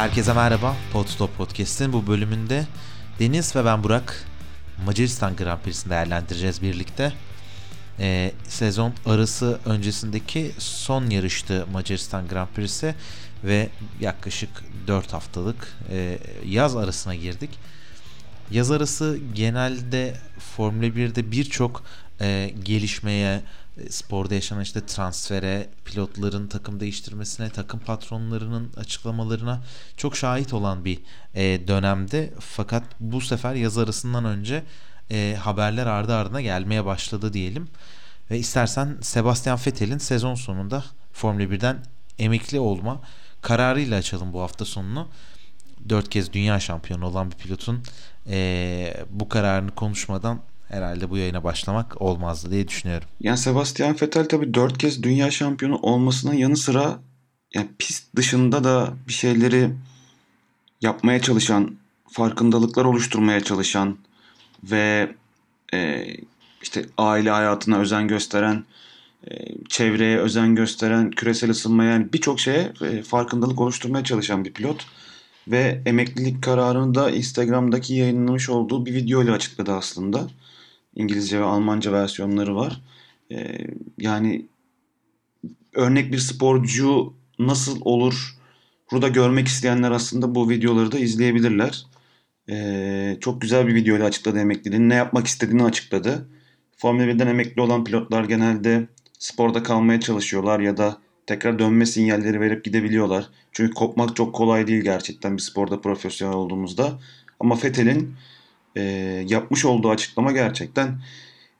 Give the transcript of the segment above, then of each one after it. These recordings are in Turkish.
Herkese merhaba. Podstop Podcast'in bu bölümünde Deniz ve ben Burak Macaristan Grand Prix'sini değerlendireceğiz birlikte. Ee, sezon arası öncesindeki son yarıştı Macaristan Grand Prix'si ve yaklaşık 4 haftalık e, yaz arasına girdik. Yaz arası genelde Formula 1'de birçok e, gelişmeye, e, sporda yaşanan işte transfere, pilotların takım değiştirmesine, takım patronlarının açıklamalarına çok şahit olan bir e, dönemde. Fakat bu sefer yaz arasından önce e, haberler ardı ardına gelmeye başladı diyelim. Ve istersen Sebastian Vettel'in sezon sonunda Formula 1'den emekli olma kararıyla açalım bu hafta sonunu. Dört kez dünya şampiyonu olan bir pilotun e, bu kararını konuşmadan herhalde bu yayına başlamak olmazdı diye düşünüyorum. Yani Sebastian Vettel tabii dört kez dünya şampiyonu olmasının yanı sıra yani pist dışında da bir şeyleri yapmaya çalışan, farkındalıklar oluşturmaya çalışan ve e, işte aile hayatına özen gösteren, e, çevreye özen gösteren, küresel ısınmaya yani birçok şeye e, farkındalık oluşturmaya çalışan bir pilot. Ve emeklilik kararını da Instagram'daki yayınlamış olduğu bir video ile açıkladı aslında. İngilizce ve Almanca versiyonları var. Ee, yani örnek bir sporcu nasıl olur burada görmek isteyenler aslında bu videoları da izleyebilirler. Ee, çok güzel bir videoyla açıkladı emekliliğini. Ne yapmak istediğini açıkladı. Formula 1'den emekli olan pilotlar genelde sporda kalmaya çalışıyorlar ya da tekrar dönme sinyalleri verip gidebiliyorlar. Çünkü kopmak çok kolay değil gerçekten bir sporda profesyonel olduğumuzda. Ama Fethel'in e, yapmış olduğu açıklama gerçekten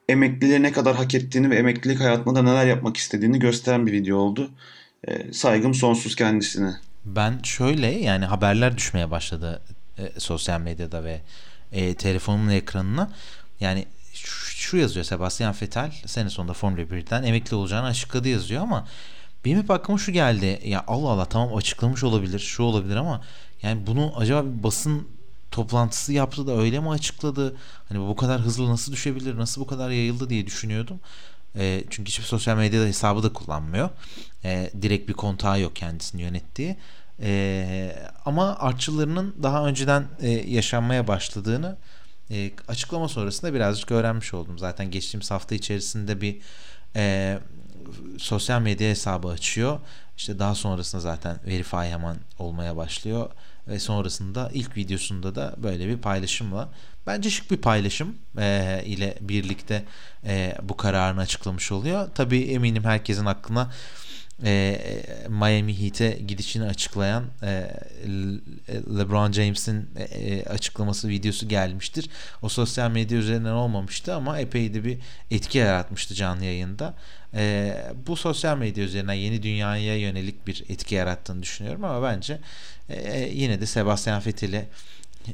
emekliliğe ne kadar hak ettiğini ve emeklilik hayatında da neler yapmak istediğini gösteren bir video oldu. E, saygım sonsuz kendisine. Ben şöyle yani haberler düşmeye başladı e, sosyal medyada ve e, telefonumun ekranına. Yani şu, yazıyor Sebastian Vettel sene sonunda Formula 1'den emekli olacağını açıkladı yazıyor ama benim hep aklıma şu geldi. Ya Allah Allah tamam açıklamış olabilir, şu olabilir ama yani bunu acaba basın toplantısı yaptı da öyle mi açıkladı? Hani bu kadar hızlı nasıl düşebilir? Nasıl bu kadar yayıldı diye düşünüyordum. E, çünkü hiçbir sosyal medyada hesabı da kullanmıyor. E, direkt bir kontağı yok kendisini yönettiği. E, ama artçılarının daha önceden e, yaşanmaya başladığını e, açıklama sonrasında birazcık öğrenmiş oldum. Zaten geçtiğimiz hafta içerisinde bir e, sosyal medya hesabı açıyor. İşte daha sonrasında zaten verify hemen olmaya başlıyor ve sonrasında ilk videosunda da böyle bir paylaşımla bence şık bir paylaşım e, ile birlikte e, bu kararını açıklamış oluyor. Tabii eminim herkesin aklına e, Miami Heat'e gidişini açıklayan e, LeBron James'in e, e, açıklaması videosu gelmiştir. O sosyal medya üzerinden olmamıştı ama epey de bir etki yaratmıştı canlı yayında. E, bu sosyal medya üzerinden yeni dünyaya yönelik bir etki yarattığını düşünüyorum ama bence e, yine de Sebastian Vettel'i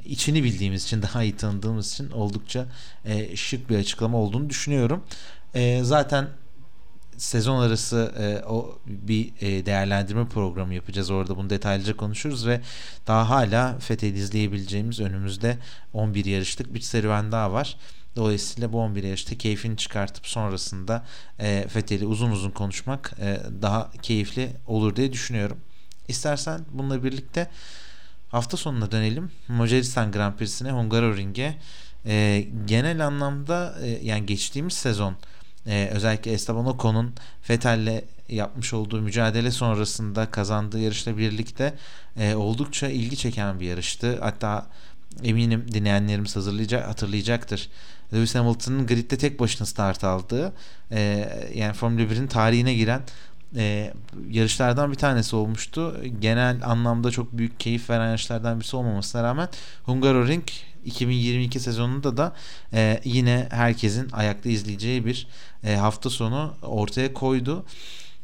içini bildiğimiz için daha iyi tanıdığımız için oldukça e, şık bir açıklama olduğunu düşünüyorum. E, zaten sezon arası e, o bir e, değerlendirme programı yapacağız. Orada bunu detaylıca konuşuruz ve daha hala Fethel'i izleyebileceğimiz önümüzde 11 yarışlık bir serüven daha var. Dolayısıyla bu 11 yarışta keyfini çıkartıp sonrasında e, Fethel'i uzun uzun konuşmak e, daha keyifli olur diye düşünüyorum. İstersen bununla birlikte hafta sonuna dönelim. Macaristan Grand Prix'sine Hungaroring'e e, genel anlamda e, yani geçtiğimiz sezon e, özellikle Esteban Ocon'un Vettel'le yapmış olduğu mücadele sonrasında kazandığı yarışla birlikte e, oldukça ilgi çeken bir yarıştı. Hatta eminim dinleyenlerimiz hazırlayacak, hatırlayacaktır. Lewis Hamilton'ın gridde tek başına start aldığı e, yani Formula 1'in tarihine giren e, yarışlardan bir tanesi olmuştu. Genel anlamda çok büyük keyif veren yarışlardan birisi olmamasına rağmen Hungaroring 2022 sezonunda da e, yine herkesin ayakta izleyeceği bir e, hafta sonu ortaya koydu.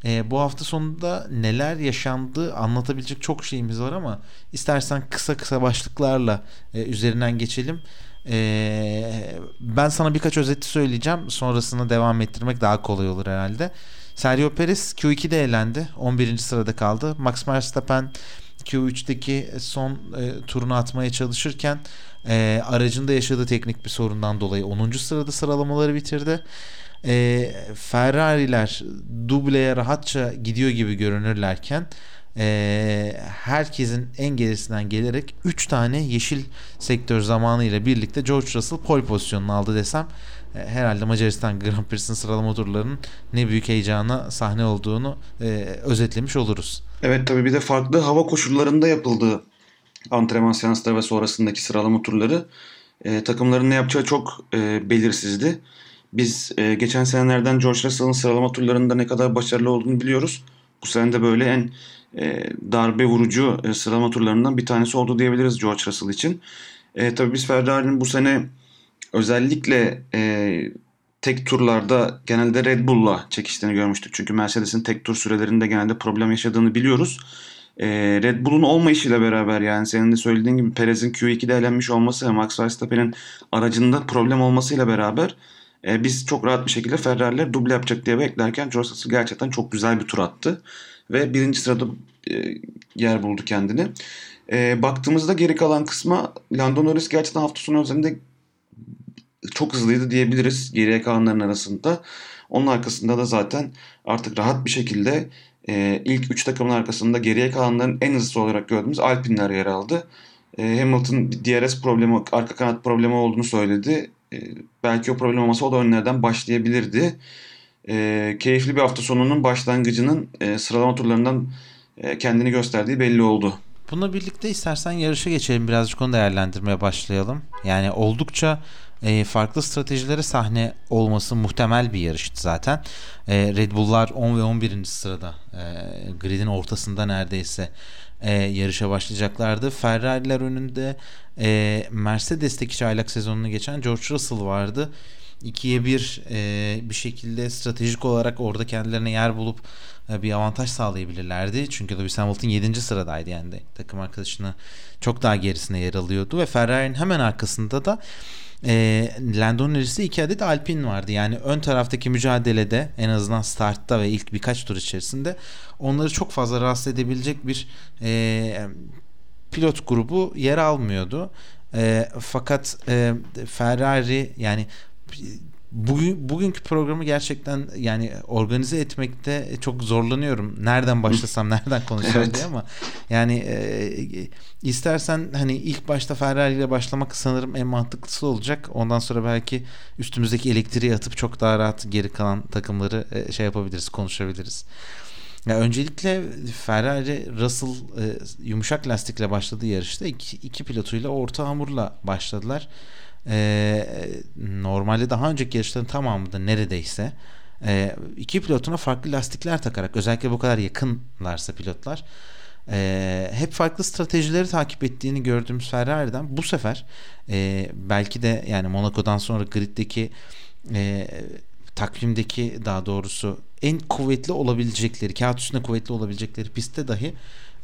E, bu hafta sonunda neler yaşandı anlatabilecek çok şeyimiz var ama istersen kısa kısa başlıklarla e, üzerinden geçelim. E, ben sana birkaç özeti söyleyeceğim. Sonrasını devam ettirmek daha kolay olur herhalde. Sergio Perez Q2'de elendi. 11. sırada kaldı. Max Verstappen Q3'teki son e, turunu atmaya çalışırken e, aracında yaşadığı teknik bir sorundan dolayı 10. sırada sıralamaları bitirdi. E, Ferrari'ler dubleye rahatça gidiyor gibi görünürlerken e, herkesin en gerisinden gelerek 3 tane yeşil sektör zamanıyla birlikte George Russell pole pozisyonunu aldı desem e, herhalde Macaristan Grand Prix'sinin sıralama turlarının ne büyük heyecana sahne olduğunu e, özetlemiş oluruz. Evet tabii bir de farklı hava koşullarında yapıldı antrenman seansları ve sonrasındaki sıralama turları. E, takımların ne yapacağı çok e, belirsizdi. Biz e, geçen senelerden George Russell'ın sıralama turlarında ne kadar başarılı olduğunu biliyoruz. Bu sene de böyle en e, darbe vurucu e, sıralama turlarından bir tanesi oldu diyebiliriz George Russell için. E, tabii biz Ferrari'nin bu sene özellikle e, tek turlarda genelde Red Bull'la çekiştiğini görmüştük. Çünkü Mercedes'in tek tur sürelerinde genelde problem yaşadığını biliyoruz. E, Red Bull'un olmayışıyla beraber yani senin de söylediğin gibi Perez'in Q2'de elenmiş olması ve Max Verstappen'in aracında problem olmasıyla beraber e, biz çok rahat bir şekilde Ferrari'ler duble yapacak diye beklerken George Russell gerçekten çok güzel bir tur attı. Ve birinci sırada e, yer buldu kendini. E, baktığımızda geri kalan kısma Lando Norris gerçekten hafta sonu üzerinde çok hızlıydı diyebiliriz geriye kalanların arasında. Onun arkasında da zaten artık rahat bir şekilde e, ilk 3 takımın arkasında geriye kalanların en hızlısı olarak gördüğümüz Alpinler yer aldı. E, Hamilton DRS problemi, arka kanat problemi olduğunu söyledi. E, belki o problem olmasa o da önlerden başlayabilirdi. E, keyifli bir hafta sonunun başlangıcının e, sıralama turlarından e, kendini gösterdiği belli oldu. Bununla birlikte istersen yarışa geçelim birazcık onu değerlendirmeye başlayalım. Yani oldukça e, farklı stratejilere sahne olması muhtemel bir yarıştı zaten. E, Red Bull'lar 10 ve 11. sırada e, gridin ortasında neredeyse e, yarışa başlayacaklardı. Ferrari'ler önünde e, Mercedes'teki çaylak sezonunu geçen George Russell vardı. 2'ye 1 e, bir şekilde stratejik olarak orada kendilerine yer bulup bir avantaj sağlayabilirlerdi. Çünkü Lewis Hamilton 7. sıradaydı yani takım arkadaşını çok daha gerisine yer alıyordu ve Ferrari'nin hemen arkasında da e, Lando Norris'te iki adet Alpine vardı. Yani ön taraftaki mücadelede en azından startta ve ilk birkaç tur içerisinde onları çok fazla rahatsız edebilecek bir e, pilot grubu yer almıyordu. E, fakat e, Ferrari yani bugün bugünkü programı gerçekten yani organize etmekte çok zorlanıyorum. Nereden başlasam, nereden konuşsam evet. diye ama yani e, istersen hani ilk başta Ferrari ile başlamak sanırım en mantıklısı olacak. Ondan sonra belki üstümüzdeki elektriği atıp çok daha rahat geri kalan takımları e, şey yapabiliriz, konuşabiliriz. Ya öncelikle Ferrari Russell e, yumuşak lastikle başladığı yarışta iki, iki pilotuyla orta hamurla başladılar e, normalde daha önceki yarışların tamamında neredeyse e, iki pilotuna farklı lastikler takarak özellikle bu kadar yakınlarsa pilotlar e, hep farklı stratejileri takip ettiğini gördüğümüz Ferrari'den bu sefer e, belki de yani Monaco'dan sonra griddeki e, takvimdeki daha doğrusu en kuvvetli olabilecekleri kağıt üstünde kuvvetli olabilecekleri pistte dahi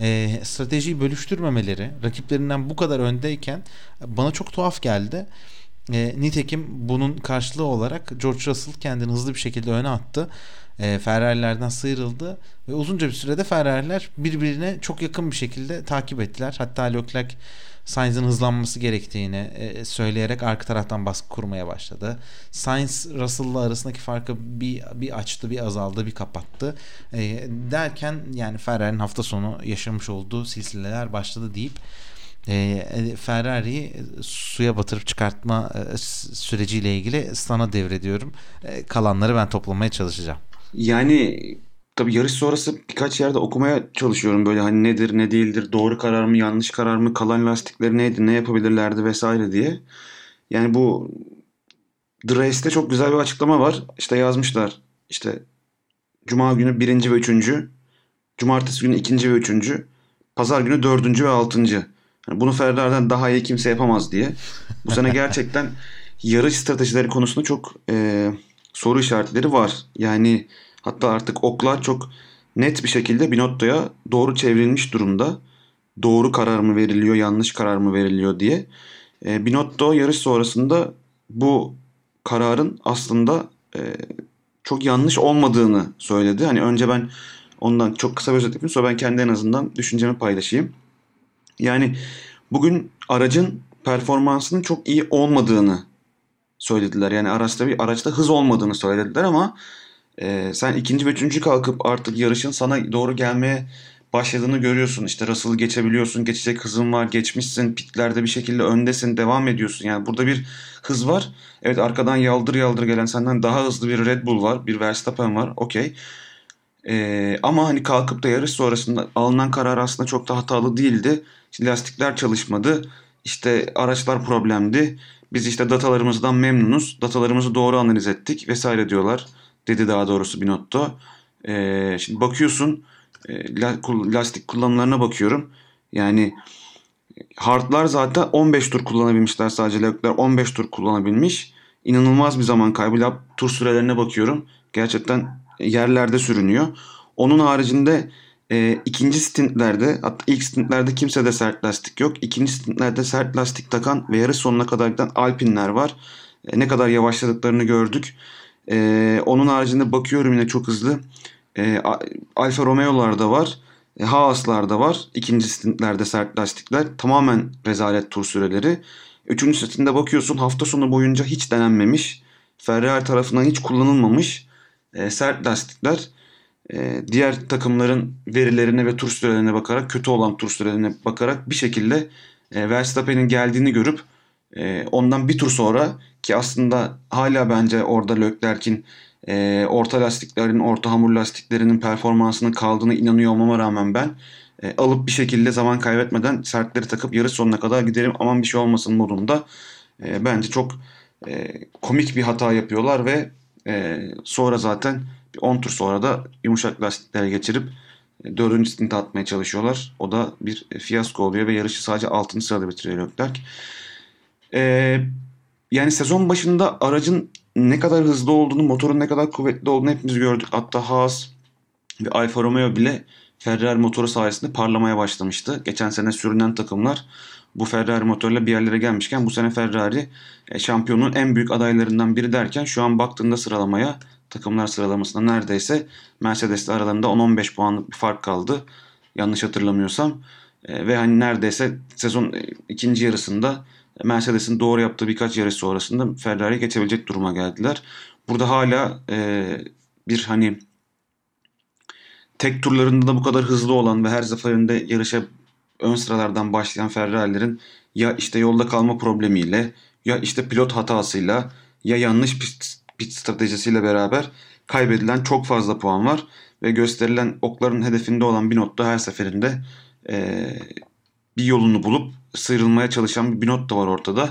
e, stratejiyi bölüştürmemeleri rakiplerinden bu kadar öndeyken bana çok tuhaf geldi. E, nitekim bunun karşılığı olarak George Russell kendini hızlı bir şekilde öne attı. E, Ferrari'lerden sıyrıldı ve uzunca bir sürede Ferrari'ler birbirine çok yakın bir şekilde takip ettiler. Hatta Leclerc Sainz'ın hızlanması gerektiğini e, söyleyerek arka taraftan baskı kurmaya başladı. Sainz Russell'la arasındaki farkı bir bir açtı, bir azaldı, bir kapattı. E, derken yani Ferrari'nin hafta sonu yaşamış olduğu silsileler başladı deyip e, Ferrari'yi suya batırıp çıkartma e, süreciyle ilgili sana devrediyorum. E, kalanları ben toplamaya çalışacağım. Yani tabii yarış sonrası birkaç yerde okumaya çalışıyorum böyle hani nedir ne değildir doğru karar mı yanlış karar mı kalan lastikleri neydi ne yapabilirlerdi vesaire diye. Yani bu The çok güzel bir açıklama var. İşte yazmışlar işte Cuma günü birinci ve üçüncü, Cumartesi günü ikinci ve üçüncü, Pazar günü dördüncü ve altıncı. Yani bunu Ferrari'den daha iyi kimse yapamaz diye. Bu sene gerçekten yarış stratejileri konusunda çok e, soru işaretleri var. Yani hatta artık oklar çok net bir şekilde Binotto'ya doğru çevrilmiş durumda. Doğru karar mı veriliyor, yanlış karar mı veriliyor diye. E, Binotto yarış sonrasında bu kararın aslında e, çok yanlış olmadığını söyledi. Hani önce ben ondan çok kısa bir özet sonra ben kendi en azından düşüncemi paylaşayım. Yani bugün aracın performansının çok iyi olmadığını söylediler. Yani araçta bir araçta hız olmadığını söylediler ama e, sen ikinci ve üçüncü kalkıp artık yarışın sana doğru gelmeye başladığını görüyorsun. İşte Russell'ı geçebiliyorsun. Geçecek hızın var. Geçmişsin. Pitlerde bir şekilde öndesin. Devam ediyorsun. Yani burada bir hız var. Evet arkadan yaldır yaldır gelen senden daha hızlı bir Red Bull var. Bir Verstappen var. Okey. Ee, ama hani kalkıp da yarış sonrasında alınan karar aslında çok da hatalı değildi. İşte lastikler çalışmadı. İşte araçlar problemdi. Biz işte datalarımızdan memnunuz. Datalarımızı doğru analiz ettik vesaire diyorlar. Dedi daha doğrusu Binotto. Ee, şimdi bakıyorsun e, lastik kullanımlarına bakıyorum. Yani hardlar zaten 15 tur kullanabilmişler sadece. Leclerc 15 tur kullanabilmiş. İnanılmaz bir zaman kaybı. Lap tur sürelerine bakıyorum. Gerçekten yerlerde sürünüyor. Onun haricinde e, ikinci stintlerde hatta ilk stintlerde kimse de sert lastik yok. İkinci stintlerde sert lastik takan ve yarış sonuna kadar giden Alpinler var. E, ne kadar yavaşladıklarını gördük. E, onun haricinde bakıyorum yine çok hızlı. E, Alfa Romeo'lar da var. E, Haas'lar da var. İkinci stintlerde sert lastikler. Tamamen rezalet tur süreleri. Üçüncü stintinde bakıyorsun hafta sonu boyunca hiç denenmemiş. Ferrari tarafından hiç kullanılmamış e, sert lastikler. E, diğer takımların verilerine ve tur sürelerine bakarak kötü olan tur sürelerine bakarak bir şekilde e, Verstappen'in geldiğini görüp e, ondan bir tur sonra ki aslında hala bence orada Leclerc'in e, orta lastiklerin, orta hamur lastiklerinin performansının kaldığını inanıyor olmama rağmen ben e, alıp bir şekilde zaman kaybetmeden sertleri takıp yarış sonuna kadar giderim aman bir şey olmasın modunda e, bence çok e, komik bir hata yapıyorlar ve e, sonra zaten 10 tur sonra da yumuşak lastiklere geçirip e, 4. stinte atmaya çalışıyorlar. O da bir fiyasko oluyor ve yarışı sadece 6. sırada bitiriyor Leclerc. E, yani sezon başında aracın ne kadar hızlı olduğunu, motorun ne kadar kuvvetli olduğunu hepimiz gördük. Hatta Haas ve Alfa Romeo bile Ferrari motoru sayesinde parlamaya başlamıştı. Geçen sene sürünen takımlar bu Ferrari motorla bir yerlere gelmişken bu sene Ferrari e, şampiyonun en büyük adaylarından biri derken şu an baktığında sıralamaya takımlar sıralamasında neredeyse Mercedes'le aralarında 10-15 puanlık bir fark kaldı. Yanlış hatırlamıyorsam. E, ve hani neredeyse sezon e, ikinci yarısında Mercedes'in doğru yaptığı birkaç yarış sonrasında Ferrari'ye geçebilecek duruma geldiler. Burada hala e, bir hani tek turlarında da bu kadar hızlı olan ve her seferinde yarışa ön sıralardan başlayan Ferrari'lerin ya işte yolda kalma problemiyle ya işte pilot hatasıyla ya yanlış pit, pit stratejisiyle beraber kaybedilen çok fazla puan var ve gösterilen okların hedefinde olan bir notta her seferinde e, bir yolunu bulup sıyrılmaya çalışan bir not da var ortada.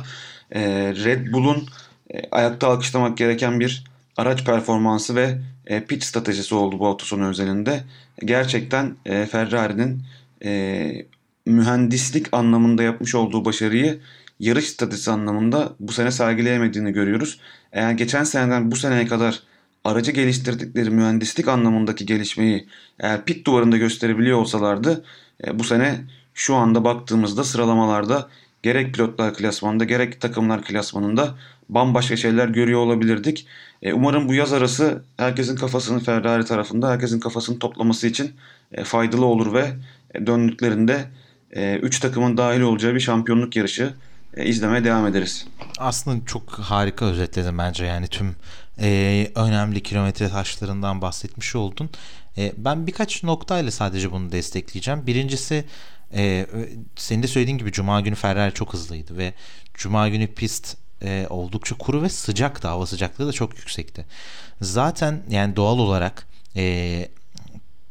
E, Red Bull'un e, ayakta alkışlamak gereken bir araç performansı ve e, pit stratejisi oldu bu hafta sonu özelinde. Gerçekten e, Ferrari'nin e, mühendislik anlamında yapmış olduğu başarıyı yarış stratejisi anlamında bu sene sergileyemediğini görüyoruz. Eğer geçen seneden bu seneye kadar aracı geliştirdikleri mühendislik anlamındaki gelişmeyi eğer pit duvarında gösterebiliyor olsalardı e, bu sene şu anda baktığımızda sıralamalarda gerek pilotlar klasmanında gerek takımlar klasmanında bambaşka şeyler görüyor olabilirdik. E, umarım bu yaz arası herkesin kafasını Ferrari tarafında herkesin kafasını toplaması için e, faydalı olur ve e, döndüklerinde 3 e, takımın dahil olacağı bir şampiyonluk yarışı e, izlemeye devam ederiz. Aslında çok harika özetledin bence yani tüm e, önemli kilometre taşlarından bahsetmiş oldun. E, ben birkaç noktayla sadece bunu destekleyeceğim. Birincisi e, senin de söylediğin gibi Cuma günü Ferrari çok hızlıydı ve Cuma günü pist e, oldukça kuru ve sıcaktı. Hava sıcaklığı da çok yüksekti. Zaten yani doğal olarak e,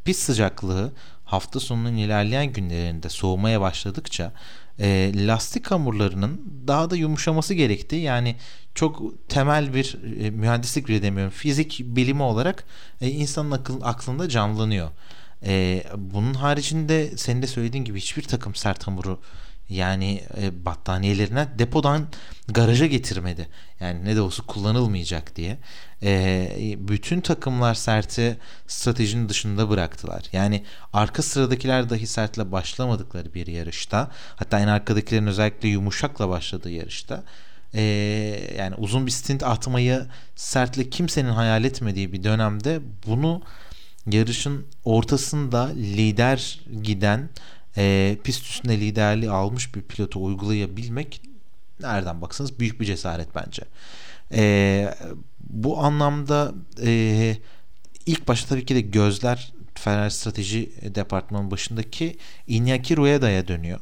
pist sıcaklığı hafta sonunun ilerleyen günlerinde soğumaya başladıkça e, lastik hamurlarının daha da yumuşaması gerekti. Yani çok temel bir e, mühendislik bile demiyorum. Fizik bilimi olarak e, insanın akıl, aklında canlanıyor. E, bunun haricinde senin de söylediğin gibi hiçbir takım sert hamuru yani e, battaniyelerine depodan garaja getirmedi. Yani ne de olsa kullanılmayacak diye. E, bütün takımlar serti stratejinin dışında bıraktılar. Yani arka sıradakiler dahi sertle başlamadıkları bir yarışta hatta en arkadakilerin özellikle yumuşakla başladığı yarışta e, yani uzun bir stint atmayı sertle kimsenin hayal etmediği bir dönemde bunu yarışın ortasında lider giden e, pist üstünde liderliği almış bir pilotu uygulayabilmek nereden baksanız büyük bir cesaret bence. E, bu anlamda e, ilk başta tabii ki de gözler Ferrari strateji departmanının başındaki Iñaki Rueda'ya dönüyor.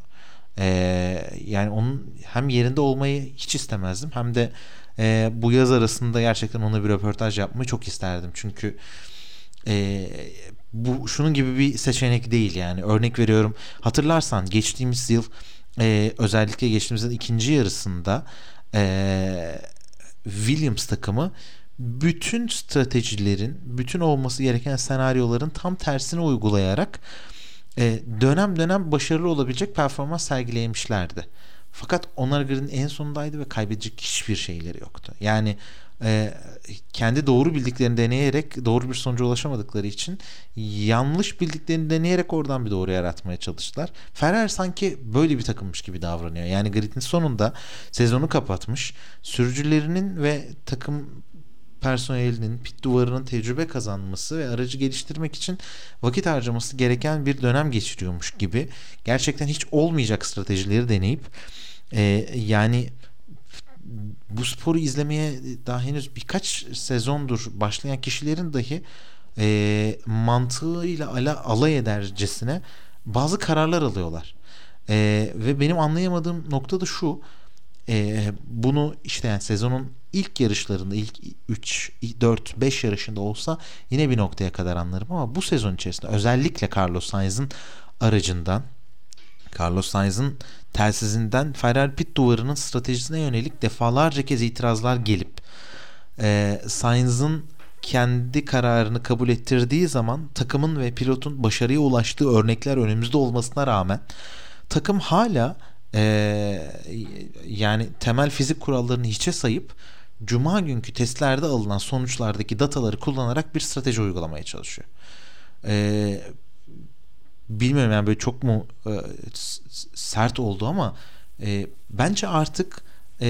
Ee, yani onun hem yerinde olmayı hiç istemezdim hem de e, bu yaz arasında gerçekten ona bir röportaj yapmayı çok isterdim. Çünkü bu şunun gibi bir seçenek değil yani. Örnek veriyorum hatırlarsan geçtiğimiz yıl e, özellikle geçtiğimiz yıl ikinci yarısında e, Williams takımı bütün stratejilerin, bütün olması gereken senaryoların tam tersini uygulayarak e, dönem dönem başarılı olabilecek performans sergilemişlerdi. Fakat onlar gridin en sonundaydı ve kaybedecek hiçbir şeyleri yoktu. Yani e, kendi doğru bildiklerini deneyerek doğru bir sonuca ulaşamadıkları için yanlış bildiklerini deneyerek oradan bir doğru yaratmaya çalıştılar. Ferrari sanki böyle bir takımmış gibi davranıyor. Yani gridin sonunda sezonu kapatmış. Sürücülerinin ve takım personelinin pit duvarının tecrübe kazanması ve aracı geliştirmek için vakit harcaması gereken bir dönem geçiriyormuş gibi gerçekten hiç olmayacak stratejileri deneyip e, yani bu sporu izlemeye daha henüz birkaç sezondur başlayan kişilerin dahi e, mantığıyla ala, alay edercesine bazı kararlar alıyorlar. E, ve benim anlayamadığım nokta da şu e, bunu işte yani sezonun ilk yarışlarında ilk 3, 4, 5 yarışında olsa yine bir noktaya kadar anlarım ama bu sezon içerisinde özellikle Carlos Sainz'ın aracından Carlos Sainz'ın telsizinden Ferrari pit duvarının stratejisine yönelik defalarca kez itirazlar gelip e, Sainz'ın kendi kararını kabul ettirdiği zaman takımın ve pilotun başarıya ulaştığı örnekler önümüzde olmasına rağmen takım hala e, yani temel fizik kurallarını hiçe sayıp Cuma günkü testlerde alınan sonuçlardaki dataları kullanarak bir strateji uygulamaya çalışıyor. E, bilmiyorum yani böyle çok mu e, sert oldu ama e, bence artık e,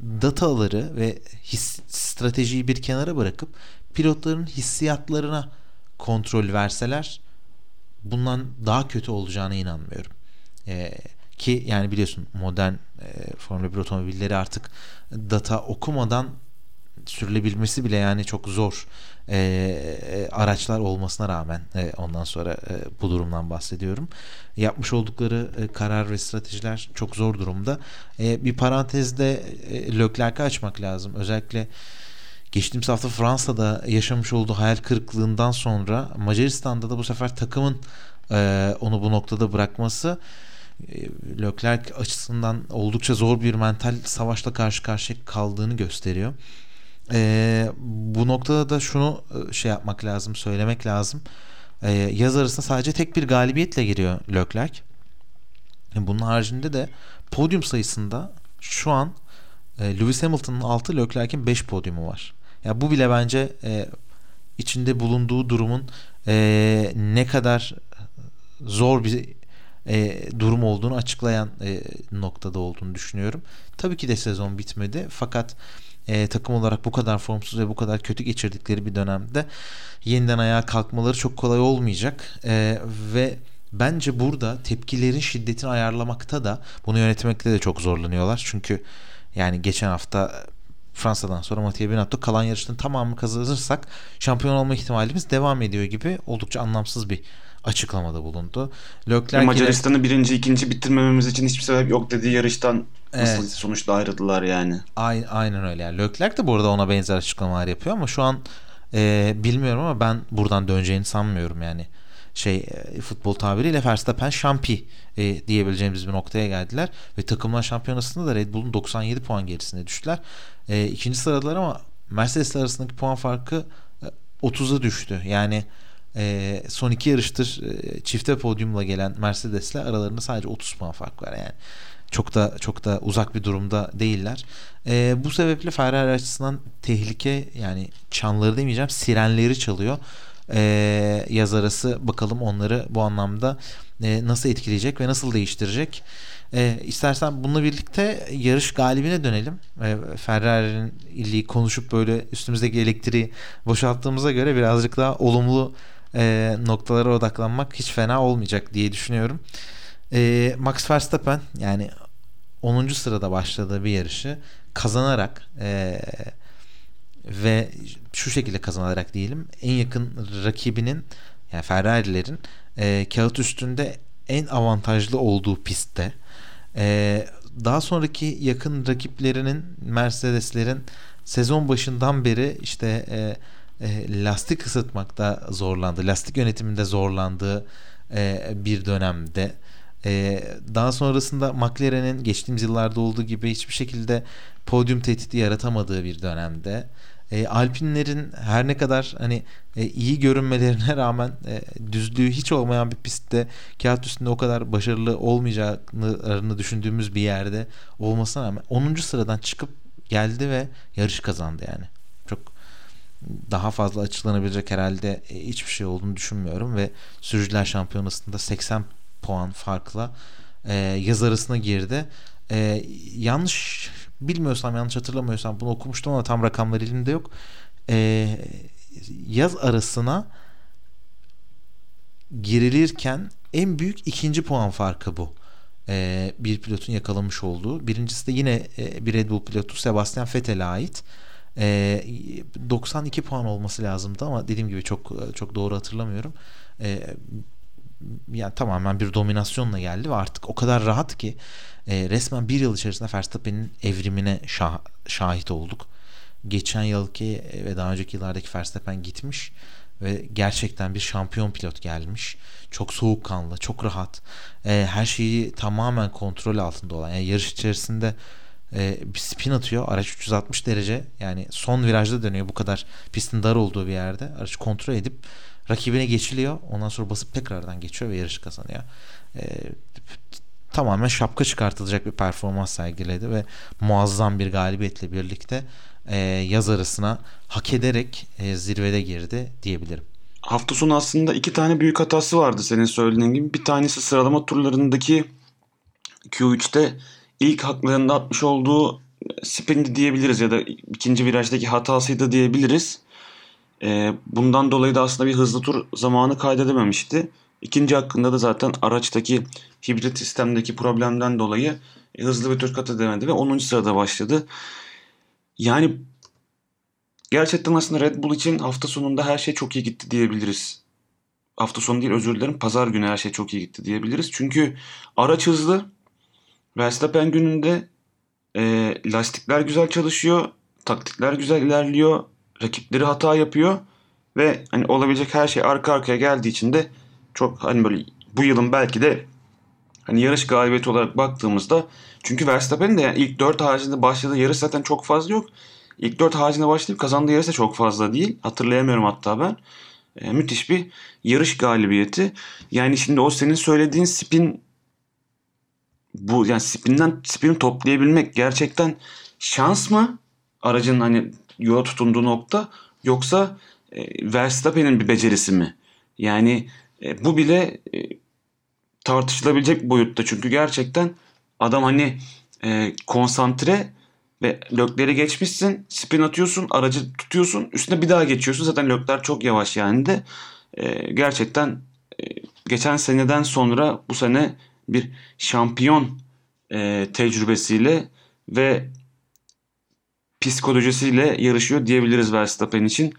dataları ve his, stratejiyi bir kenara bırakıp pilotların hissiyatlarına kontrol verseler bundan daha kötü olacağına inanmıyorum. E, ki yani biliyorsun modern e, Formula 1 otomobilleri artık data okumadan sürülebilmesi bile yani çok zor e, e, araçlar olmasına rağmen e, ondan sonra e, bu durumdan bahsediyorum. Yapmış oldukları e, karar ve stratejiler çok zor durumda. E, bir parantezde e, Leclerc'i açmak lazım. Özellikle geçtiğimiz hafta Fransa'da yaşamış olduğu hayal kırıklığından sonra Macaristan'da da bu sefer takımın e, onu bu noktada bırakması e, Leclerc açısından oldukça zor bir mental savaşla karşı karşıya kaldığını gösteriyor. E, bu noktada da şunu e, şey yapmak lazım, söylemek lazım. E, yaz arasında sadece tek bir galibiyetle giriyor Leclerc. E, bunun haricinde de podyum sayısında şu an e, Lewis Hamilton'ın 6, Leclerc'in 5 podyumu var. Ya bu bile bence e, içinde bulunduğu durumun e, ne kadar zor bir e, durum olduğunu açıklayan e, noktada olduğunu düşünüyorum. Tabii ki de sezon bitmedi fakat e, takım olarak bu kadar formsuz ve bu kadar kötü geçirdikleri bir dönemde yeniden ayağa kalkmaları çok kolay olmayacak. E, ve bence burada tepkilerin şiddetini ayarlamakta da bunu yönetmekte de çok zorlanıyorlar. Çünkü yani geçen hafta Fransa'dan sonra Mathieu Binotto kalan yarışın tamamını kazanırsak şampiyon olma ihtimalimiz devam ediyor gibi oldukça anlamsız bir açıklamada bulundu. Leclerc Macaristan'ı birinci, ikinci bitirmememiz için hiçbir sebep yok dediği yarıştan nasıl evet. sonuçta ayrıldılar yani. Aynen, aynen öyle. Yani Leclerc de burada ona benzer açıklamalar yapıyor ama şu an e, bilmiyorum ama ben buradan döneceğini sanmıyorum yani. Şey e, futbol tabiriyle Verstappen şampi e, diyebileceğimiz bir noktaya geldiler ve takımlar şampiyonasında da Red Bull'un 97 puan gerisine düştüler. E, ikinci sıradalar ama Mercedes arasındaki puan farkı e, 30'a düştü. Yani e, son iki yarıştır e, çifte podyumla gelen Mercedes'le aralarında sadece 30 puan fark var yani. Çok da çok da uzak bir durumda değiller. E, bu sebeple Ferrari açısından tehlike yani çanları demeyeceğim sirenleri çalıyor. E, yaz arası bakalım onları bu anlamda e, nasıl etkileyecek ve nasıl değiştirecek. E, istersen bununla birlikte yarış galibine dönelim. E, Ferrari'nin illiği konuşup böyle üstümüzdeki elektriği boşalttığımıza göre birazcık daha olumlu e, noktalara odaklanmak hiç fena olmayacak diye düşünüyorum. E, Max Verstappen yani 10. sırada başladığı bir yarışı kazanarak e, ve şu şekilde kazanarak diyelim en yakın rakibinin yani Ferrari'lerin e, kağıt üstünde en avantajlı olduğu pistte e, daha sonraki yakın rakiplerinin Mercedeslerin sezon başından beri işte e, e, lastik ısıtmakta zorlandı, lastik yönetiminde zorlandığı e, bir dönemde e, daha sonrasında McLaren'in geçtiğimiz yıllarda olduğu gibi hiçbir şekilde podyum tehdidi yaratamadığı bir dönemde Alpinlerin her ne kadar hani iyi görünmelerine rağmen düzlüğü hiç olmayan bir pistte kağıt üstünde o kadar başarılı olmayacaklarını düşündüğümüz bir yerde olmasına rağmen 10. sıradan çıkıp geldi ve yarış kazandı yani. Daha fazla açıklanabilecek herhalde e, hiçbir şey olduğunu düşünmüyorum ve sürücüler şampiyonasında 80 puan farkla e, yaz arasına girdi. E, yanlış bilmiyorsam yanlış hatırlamıyorsam bunu okumuştum ama tam rakamlar elimde yok. E, yaz arasına girilirken en büyük ikinci puan farkı bu. E, bir pilotun yakalamış olduğu. Birincisi de yine e, bir Red Bull pilotu Sebastian Vettel'e ait. E, 92 puan olması lazımdı ama dediğim gibi çok çok doğru hatırlamıyorum. E, yani tamamen bir dominasyonla geldi ve artık o kadar rahat ki e, resmen bir yıl içerisinde Verstappen'in evrimine şah, şahit olduk. Geçen yılki ve daha önceki yıllardaki Verstappen gitmiş ve gerçekten bir şampiyon pilot gelmiş. Çok soğukkanlı, çok rahat. E, her şeyi tamamen kontrol altında olan. Yani yarış içerisinde e, bir spin atıyor. Araç 360 derece yani son virajda dönüyor. Bu kadar pistin dar olduğu bir yerde. Araç kontrol edip rakibine geçiliyor. Ondan sonra basıp tekrardan geçiyor ve yarış kazanıyor. E, tamamen şapka çıkartılacak bir performans sergiledi ve muazzam bir galibiyetle birlikte e, yaz arasına hak ederek e, zirvede girdi diyebilirim. Hafta sonu aslında iki tane büyük hatası vardı senin söylediğin gibi. Bir tanesi sıralama turlarındaki Q3'te ilk haklarında atmış olduğu spindi diyebiliriz ya da ikinci virajdaki hatasıydı diyebiliriz. E, bundan dolayı da aslında bir hızlı tur zamanı kaydedememişti. İkinci hakkında da zaten araçtaki hibrit sistemdeki problemden dolayı hızlı bir tur kat edemedi ve 10. sırada başladı. Yani gerçekten aslında Red Bull için hafta sonunda her şey çok iyi gitti diyebiliriz. Hafta sonu değil özür dilerim. Pazar günü her şey çok iyi gitti diyebiliriz. Çünkü araç hızlı. Verstappen gününde e, lastikler güzel çalışıyor. Taktikler güzel ilerliyor. Rakipleri hata yapıyor. Ve hani olabilecek her şey arka arkaya geldiği için de çok hani böyle bu yılın belki de hani yarış galibiyeti olarak baktığımızda çünkü Verstappen'in de yani ilk 4 haricinde başladığı yarış zaten çok fazla yok. İlk 4 haricinde başlayıp kazandığı yarış da çok fazla değil. Hatırlayamıyorum hatta ben. E, müthiş bir yarış galibiyeti. Yani şimdi o senin söylediğin spin bu yani spinden spin toplayabilmek gerçekten şans mı? Aracın hani yola tutunduğu nokta yoksa e, Verstappen'in bir becerisi mi? Yani e, bu bile e, tartışılabilecek boyutta çünkü gerçekten adam hani e, konsantre ve lökleri geçmişsin spin atıyorsun aracı tutuyorsun üstüne bir daha geçiyorsun zaten lökler çok yavaş yani de e, gerçekten e, geçen seneden sonra bu sene bir şampiyon e, tecrübesiyle ve psikolojisiyle yarışıyor diyebiliriz Verstappen için.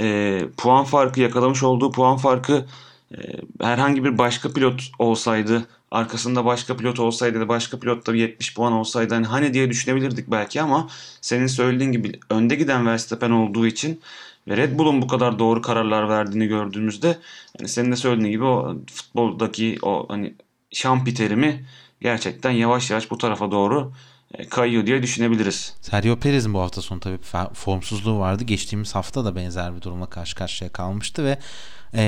E, puan farkı yakalamış olduğu puan farkı e, herhangi bir başka pilot olsaydı arkasında başka pilot olsaydı da başka pilot da 70 puan olsaydı hani, hani diye düşünebilirdik belki ama senin söylediğin gibi önde giden Verstappen olduğu için ve Red Bull'un bu kadar doğru kararlar verdiğini gördüğümüzde hani senin de söylediğin gibi o futboldaki o hani şampi terimi gerçekten yavaş yavaş bu tarafa doğru e, kayıyor diye düşünebiliriz. Sergio Perez'in bu hafta sonu tabii formsuzluğu vardı. Geçtiğimiz hafta da benzer bir durumla karşı karşıya kalmıştı ve e,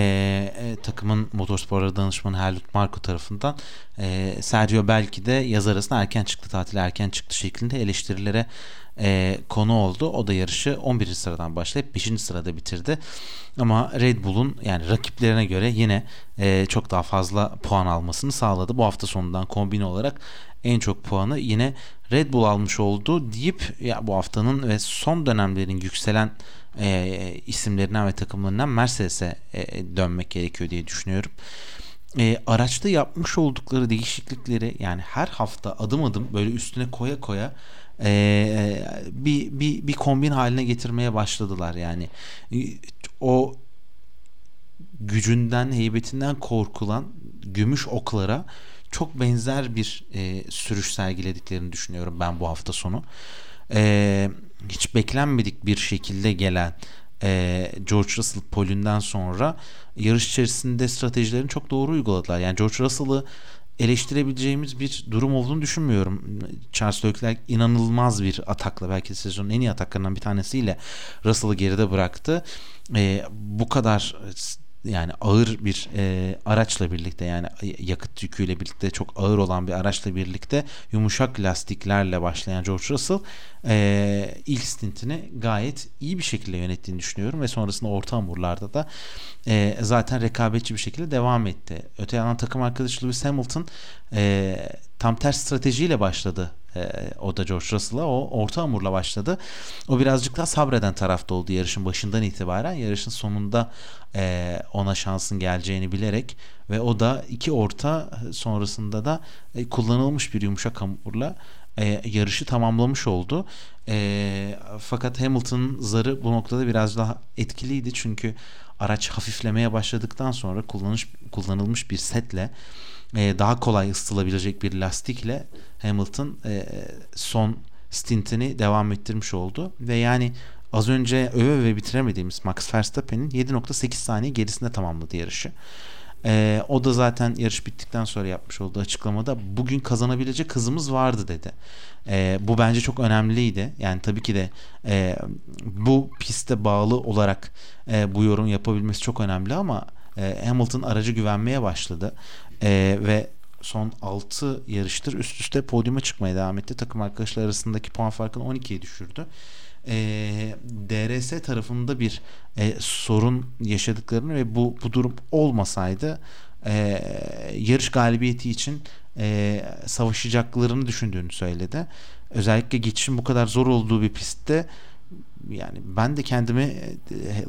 e, takımın motorsporları danışmanı Helmut Marko tarafından e, Sergio belki de yaz arasında erken çıktı tatil erken çıktı şeklinde eleştirilere e, konu oldu. O da yarışı 11. sıradan başlayıp 5. sırada bitirdi. Ama Red Bull'un yani rakiplerine göre yine e, çok daha fazla puan almasını sağladı. Bu hafta sonundan kombine olarak en çok puanı yine Red Bull almış oldu deyip ya bu haftanın ve son dönemlerin yükselen e, isimlerinden ve takımlarından Mercedes'e e, dönmek gerekiyor diye düşünüyorum. E, araçta yapmış oldukları değişiklikleri yani her hafta adım adım böyle üstüne koya koya e, bir, bir, bir kombin haline getirmeye başladılar yani. O gücünden, heybetinden korkulan gümüş oklara çok benzer bir e, sürüş sergilediklerini düşünüyorum ben bu hafta sonu. E, hiç beklenmedik bir şekilde gelen e, George Russell polünden sonra yarış içerisinde stratejilerini çok doğru uyguladılar. Yani George Russell'ı eleştirebileceğimiz bir durum olduğunu düşünmüyorum. Charles Leclerc inanılmaz bir atakla belki sezonun en iyi ataklarından bir tanesiyle Russell'ı geride bıraktı. E, bu kadar yani ağır bir e, araçla birlikte yani yakıt yüküyle birlikte çok ağır olan bir araçla birlikte yumuşak lastiklerle başlayan George Russell e, ilk stintini gayet iyi bir şekilde yönettiğini düşünüyorum ve sonrasında orta hamurlarda da e, zaten rekabetçi bir şekilde devam etti. Öte yandan takım arkadaşı Lewis Hamilton e, tam ters stratejiyle başladı e, o da George Russell'a o orta hamurla başladı. O birazcık daha sabreden tarafta oldu yarışın başından itibaren. Yarışın sonunda e, ona şansın geleceğini bilerek ve o da iki orta sonrasında da e, kullanılmış bir yumuşak hamurla e, yarışı tamamlamış oldu. E, fakat Hamilton'ın zarı bu noktada biraz daha etkiliydi çünkü araç hafiflemeye başladıktan sonra kullanış, kullanılmış bir setle e, daha kolay ısıtılabilecek bir lastikle Hamilton e, son stintini devam ettirmiş oldu ve yani az önce öve öve bitiremediğimiz Max Verstappen'in 7.8 saniye gerisinde tamamladı yarışı. Ee, o da zaten yarış bittikten sonra yapmış olduğu açıklamada bugün kazanabilecek hızımız vardı dedi. Bu bence çok önemliydi. Yani tabii ki de e, bu piste bağlı olarak e, bu yorum yapabilmesi çok önemli ama e, Hamilton aracı güvenmeye başladı e, ve son 6 yarıştır üst üste podyuma çıkmaya devam etti. Takım arkadaşlar arasındaki puan farkını 12'ye düşürdü. E, DRS tarafında bir e, sorun yaşadıklarını ve bu bu durum olmasaydı e, yarış galibiyeti için e, savaşacaklarını düşündüğünü söyledi. Özellikle geçişin bu kadar zor olduğu bir pistte yani ben de kendimi e,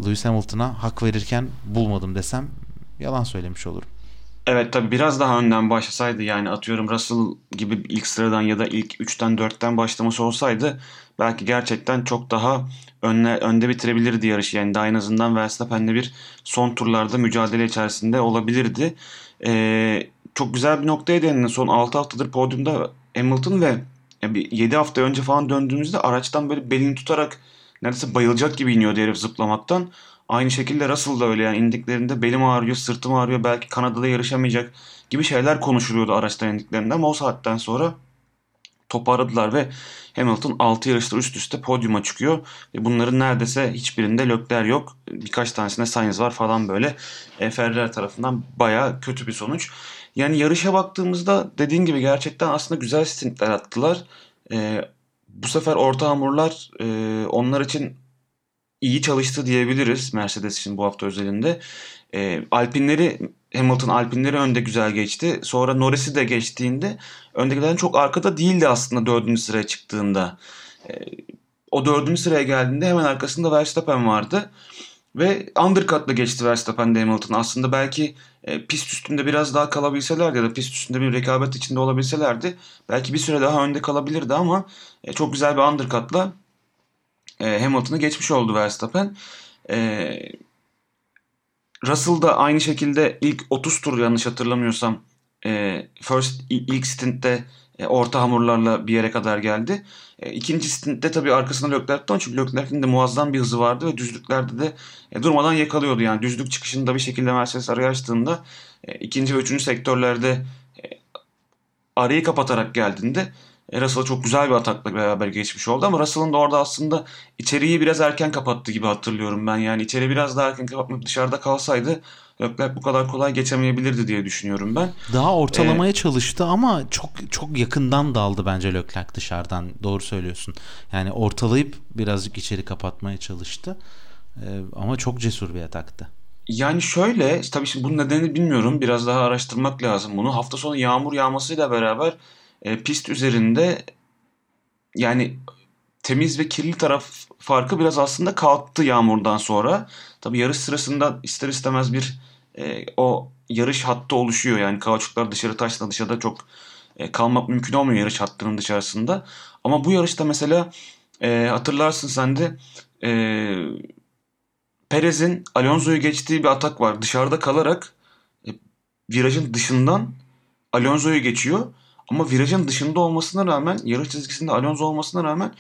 Lewis Hamilton'a hak verirken bulmadım desem yalan söylemiş olurum. Evet tabi biraz daha önden başlasaydı yani atıyorum Russell gibi ilk sıradan ya da ilk 3'ten 4'ten başlaması olsaydı belki gerçekten çok daha önle, önde bitirebilirdi yarışı. Yani daha en azından Verstappen'le bir son turlarda mücadele içerisinde olabilirdi. Ee, çok güzel bir noktaya değindin. Son 6 haftadır podyumda Hamilton ve yani 7 hafta önce falan döndüğümüzde araçtan böyle belini tutarak neredeyse bayılacak gibi iniyordu herif zıplamaktan. Aynı şekilde Russell da öyle yani indiklerinde belim ağrıyor, sırtım ağrıyor, belki Kanada'da yarışamayacak gibi şeyler konuşuluyordu araçtan indiklerinde ama o saatten sonra toparladılar ve Hamilton 6 yarışta üst üste podyuma çıkıyor. Ve bunların neredeyse hiçbirinde Lökler yok. Birkaç tanesinde Sainz var falan böyle. E, Ferrari tarafından baya kötü bir sonuç. Yani yarışa baktığımızda dediğin gibi gerçekten aslında güzel stintler attılar. E, bu sefer orta hamurlar e, onlar için iyi çalıştı diyebiliriz Mercedes için bu hafta özelinde. E, Alpinleri Hamilton Alpinleri önde güzel geçti. Sonra Norris'i de geçtiğinde öndekilerden çok arkada değildi aslında dördüncü sıraya çıktığında. E, o dördüncü sıraya geldiğinde hemen arkasında Verstappen vardı. Ve undercut'la geçti Verstappen de Hamilton. Aslında belki e, pist üstünde biraz daha kalabilselerdi ya da pist üstünde bir rekabet içinde olabilselerdi belki bir süre daha önde kalabilirdi ama e, çok güzel bir undercut'la e, Hamilton'ı geçmiş oldu Verstappen. E, Russell da aynı şekilde ilk 30 tur yanlış hatırlamıyorsam e, first ilk stintte e, orta hamurlarla bir yere kadar geldi. E, ikinci stintte tabii arkasında Leclerc'ten çünkü Leclerc'in de muazzam bir hızı vardı ve düzlüklerde de e, durmadan yakalıyordu. Yani düzlük çıkışında bir şekilde Mercedes arayı açtığında e, ikinci ve üçüncü sektörlerde e, arayı kapatarak geldiğinde e, Russell çok güzel bir atakla beraber geçmiş oldu ama Russell'ın da orada aslında içeriği biraz erken kapattı gibi hatırlıyorum ben. Yani içeri biraz daha erken kapatmak dışarıda kalsaydı Leclerc bu kadar kolay geçemeyebilirdi diye düşünüyorum ben. Daha ortalamaya ee, çalıştı ama çok çok yakından daldı bence Leclerc dışarıdan. Doğru söylüyorsun. Yani ortalayıp birazcık içeri kapatmaya çalıştı. Ee, ama çok cesur bir ataktı. Yani şöyle tabii şimdi bunun nedenini bilmiyorum. Biraz daha araştırmak lazım bunu. Hafta sonu yağmur yağmasıyla beraber e, pist üzerinde yani temiz ve kirli taraf farkı biraz aslında kalktı yağmurdan sonra. Tabi yarış sırasında ister istemez bir e, o yarış hattı oluşuyor. Yani kauçuklar dışarı taşla dışarıda çok e, kalmak mümkün olmuyor yarış hattının dışarısında. Ama bu yarışta mesela e, hatırlarsın sen de e, Perez'in Alonso'yu geçtiği bir atak var. Dışarıda kalarak e, virajın dışından Alonso'yu geçiyor. Ama virajın dışında olmasına rağmen yarış çizgisinde Alonso olmasına rağmen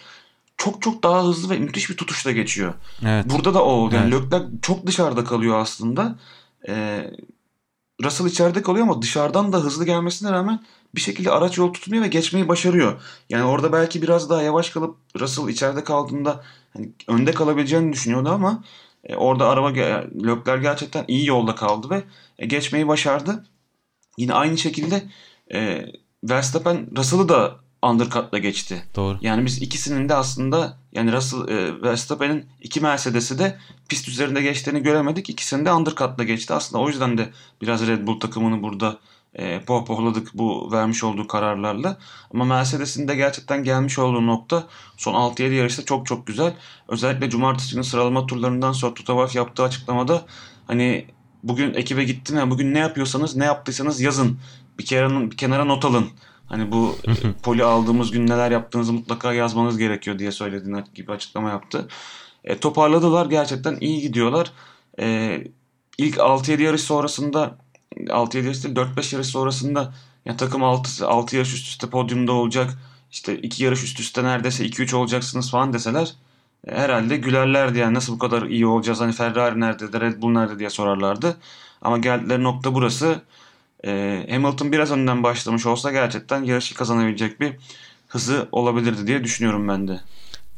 çok çok daha hızlı ve müthiş bir tutuşla geçiyor. Evet. Burada da o oldu. Yani evet. Leclerc çok dışarıda kalıyor aslında. Ee, Russell içeride kalıyor ama dışarıdan da hızlı gelmesine rağmen bir şekilde araç yol tutmuyor ve geçmeyi başarıyor. Yani orada belki biraz daha yavaş kalıp Russell içeride kaldığında hani önde kalabileceğini düşünüyordu ama e, orada araba Leclerc gerçekten iyi yolda kaldı ve e, geçmeyi başardı. Yine aynı şekilde e, Verstappen Russell'ı da undercut'la geçti. Doğru. Yani biz ikisinin de aslında yani Russell e, Verstappen'in iki Mercedes'i de pist üzerinde geçtiğini göremedik. İkisini de undercut'la geçti. Aslında o yüzden de biraz Red Bull takımını burada e, pohpohladık bu vermiş olduğu kararlarla. Ama Mercedes'in de gerçekten gelmiş olduğu nokta son 6-7 yarışta çok çok güzel. Özellikle cumartesi günü sıralama turlarından sonra Tutavav yaptığı açıklamada hani bugün ekibe gittim ya bugün ne yapıyorsanız ne yaptıysanız yazın. Bir kenara, bir kenara not alın. Hani bu poli aldığımız gün neler yaptığınızı mutlaka yazmanız gerekiyor diye söylediğin gibi açıklama yaptı. E, toparladılar gerçekten iyi gidiyorlar. E, ilk 6-7 yarış sonrasında 6-7 yarış değil 4-5 yarış sonrasında ya takım 6, 6 yarış üst üste podyumda olacak. İşte 2 yarış üst üste neredeyse 2-3 olacaksınız falan deseler e, herhalde gülerlerdi yani nasıl bu kadar iyi olacağız hani Ferrari nerede de Red Bull nerede diye sorarlardı. Ama geldikleri nokta burası. E, Hamilton biraz önden başlamış olsa gerçekten yarışı kazanabilecek bir hızı olabilirdi diye düşünüyorum ben de.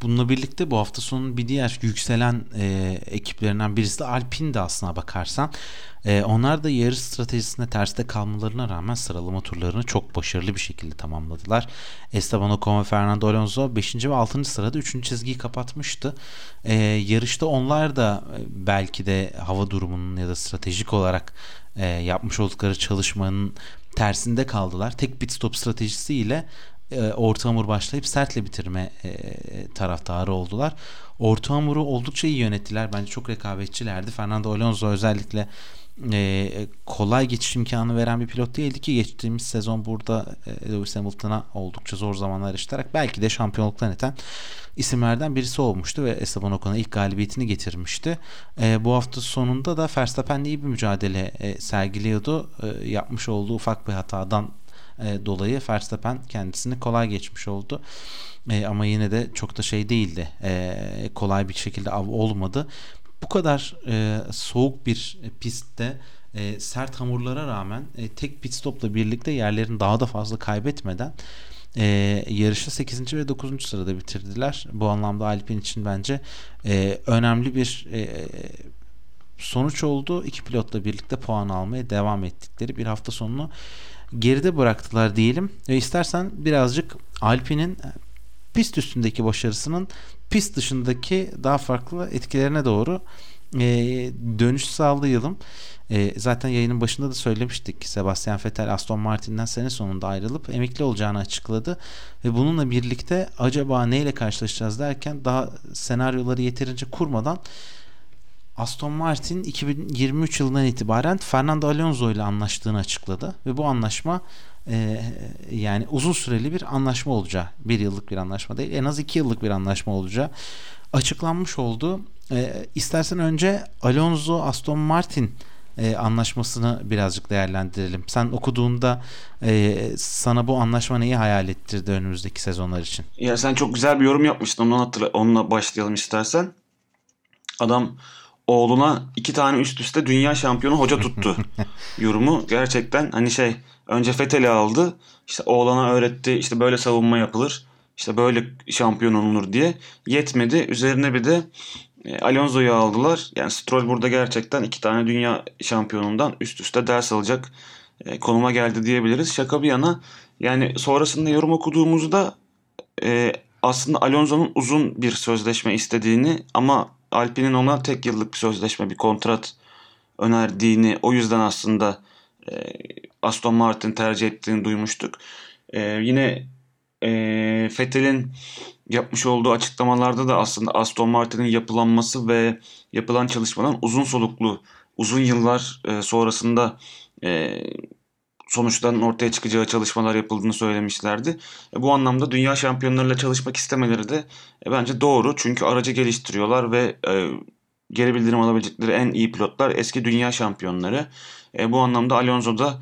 Bununla birlikte bu hafta sonu bir diğer yükselen e, ekiplerinden birisi de Alpine'di aslına bakarsan. E, onlar da yarış stratejisinde terste kalmalarına rağmen sıralama turlarını çok başarılı bir şekilde tamamladılar. Esteban Ocon ve Fernando Alonso 5. ve 6. sırada 3. çizgiyi kapatmıştı. E, yarışta onlar da e, belki de hava durumunun ya da stratejik olarak e, yapmış oldukları çalışmanın tersinde kaldılar. Tek pit stop stratejisiyle e, orta hamur başlayıp sertle bitirme e, taraftarı oldular. Orta hamuru oldukça iyi yönettiler. Bence çok rekabetçilerdi. Fernando Alonso özellikle e, kolay geçiş imkanı veren bir pilot değildi ki geçtiğimiz sezon burada e, Lewis Hamilton'a oldukça zor zamanlar yaşatarak belki de şampiyonluktan eten isimlerden birisi olmuştu ve Esteban Ocon'a ilk galibiyetini getirmişti. E, bu hafta sonunda da Verstappen'le iyi bir mücadele e, sergiliyordu. E, yapmış olduğu ufak bir hatadan e, dolayı Verstappen kendisini kolay geçmiş oldu. E, ama yine de çok da şey değildi. E, kolay bir şekilde av olmadı. Bu kadar e, soğuk bir pistte e, sert hamurlara rağmen e, tek pit stopla birlikte yerlerini daha da fazla kaybetmeden e, yarışı 8. ve 9. sırada bitirdiler. Bu anlamda Alpine için bence e, önemli bir e, sonuç oldu. İki pilotla birlikte puan almaya devam ettikleri bir hafta sonunu geride bıraktılar diyelim. Ve istersen birazcık Alpine'in pist üstündeki başarısının pist dışındaki daha farklı etkilerine doğru e, dönüş sağlayalım. E, zaten yayının başında da söylemiştik. Sebastian Vettel Aston Martin'den sene sonunda ayrılıp emekli olacağını açıkladı. Ve bununla birlikte acaba neyle karşılaşacağız derken daha senaryoları yeterince kurmadan Aston Martin 2023 yılından itibaren Fernando Alonso ile anlaştığını açıkladı ve bu anlaşma e, yani uzun süreli bir anlaşma olacağı bir yıllık bir anlaşma değil en az iki yıllık bir anlaşma olacağı açıklanmış oldu. E, istersen önce Alonso Aston Martin e, anlaşmasını birazcık değerlendirelim. Sen okuduğunda e, sana bu anlaşma neyi hayal ettirdi önümüzdeki sezonlar için? Ya sen çok güzel bir yorum yapmıştın. Ondan hatırla, onunla başlayalım istersen. Adam oğluna iki tane üst üste dünya şampiyonu hoca tuttu yorumu gerçekten hani şey önce Fethel'i aldı işte oğlana öğretti işte böyle savunma yapılır işte böyle şampiyon olunur diye yetmedi. Üzerine bir de e, Alonso'yu aldılar. Yani Stroll burada gerçekten iki tane dünya şampiyonundan üst üste ders alacak e, konuma geldi diyebiliriz. Şaka bir yana yani sonrasında yorum okuduğumuzda e, aslında Alonso'nun uzun bir sözleşme istediğini ama Alpine'in ona tek yıllık bir sözleşme, bir kontrat önerdiğini, o yüzden aslında e, Aston Martin tercih ettiğini duymuştuk. E, yine e, Vettel'in yapmış olduğu açıklamalarda da aslında Aston Martin'in yapılanması ve yapılan çalışmaların uzun soluklu, uzun yıllar e, sonrasında e, sonuçların ortaya çıkacağı çalışmalar yapıldığını söylemişlerdi. E, bu anlamda dünya şampiyonlarıyla çalışmak istemeleri de e, bence doğru. Çünkü aracı geliştiriyorlar ve e, geri bildirim alabilecekleri en iyi pilotlar eski dünya şampiyonları. Bu anlamda Alonso'da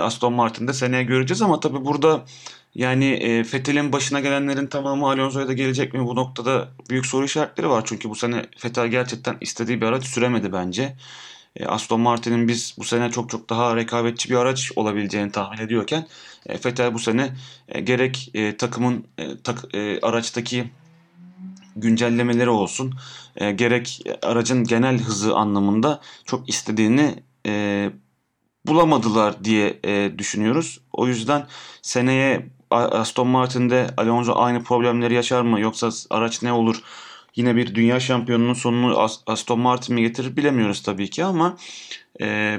Aston Martin'de seneye göreceğiz ama tabii burada yani e, Fethel'in başına gelenlerin tamamı Alonso'ya da gelecek mi? Bu noktada büyük soru işaretleri var. Çünkü bu sene Fethel gerçekten istediği bir araç süremedi bence. E, Aston Martin'in biz bu sene çok çok daha rekabetçi bir araç olabileceğini tahmin ediyorken e, Fethel bu sene e, gerek e, takımın tak, araçtaki güncellemeleri olsun gerek aracın genel hızı anlamında çok istediğini bulamadılar diye düşünüyoruz. O yüzden seneye Aston Martin'de Alonso aynı problemleri yaşar mı yoksa araç ne olur? Yine bir dünya şampiyonunun sonunu Aston Martin mi getirir bilemiyoruz tabii ki ama e,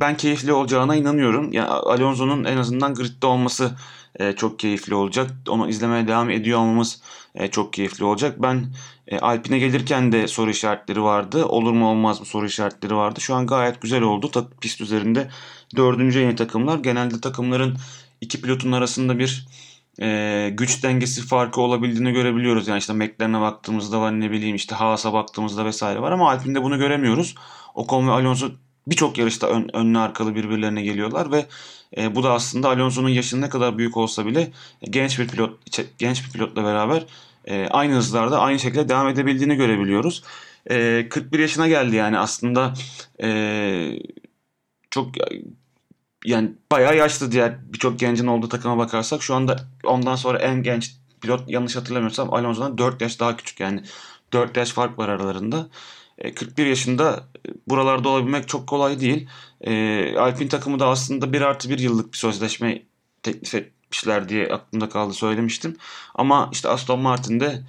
ben keyifli olacağına inanıyorum. Yani Alonso'nun en azından gridde olması e, çok keyifli olacak. Onu izlemeye devam ediyor olmamız e, çok keyifli olacak. Ben e, Alpine gelirken de soru işaretleri vardı. Olur mu olmaz mı soru işaretleri vardı. Şu an gayet güzel oldu. Ta, pist üzerinde dördüncü yeni takımlar. Genelde takımların iki pilotun arasında bir e, güç dengesi farkı olabildiğini görebiliyoruz. Yani işte McLaren'e baktığımızda var ne bileyim işte Haas'a baktığımızda vesaire var ama Alpine'de bunu göremiyoruz. Ocon ve Alonso birçok yarışta ön, önlü arkalı birbirlerine geliyorlar ve e, bu da aslında Alonso'nun yaşının ne kadar büyük olsa bile genç bir pilot genç bir pilotla beraber e, aynı hızlarda aynı şekilde devam edebildiğini görebiliyoruz. E, 41 yaşına geldi yani aslında e, çok yani bayağı yaşlı diğer birçok gencin olduğu takıma bakarsak şu anda ondan sonra en genç pilot yanlış hatırlamıyorsam Alonso'dan 4 yaş daha küçük yani 4 yaş fark var aralarında. 41 e, yaşında e, buralarda olabilmek çok kolay değil. E, Alpine takımı da aslında 1 artı 1 yıllık bir sözleşme teklif etmişler diye aklımda kaldı söylemiştim. Ama işte Aston Martin'de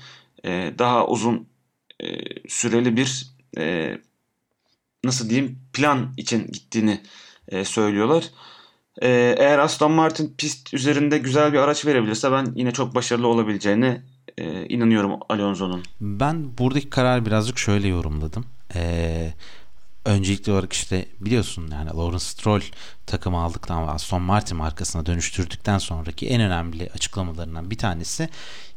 daha uzun süreli bir nasıl diyeyim plan için gittiğini söylüyorlar. Eğer Aston Martin pist üzerinde güzel bir araç verebilirse ben yine çok başarılı olabileceğini e, inanıyorum Alonso'nun. Ben buradaki kararı birazcık şöyle yorumladım. Ee, öncelikli olarak işte biliyorsun yani Lawrence Stroll takımı aldıktan ve Aston Martin markasına dönüştürdükten sonraki en önemli açıklamalarından bir tanesi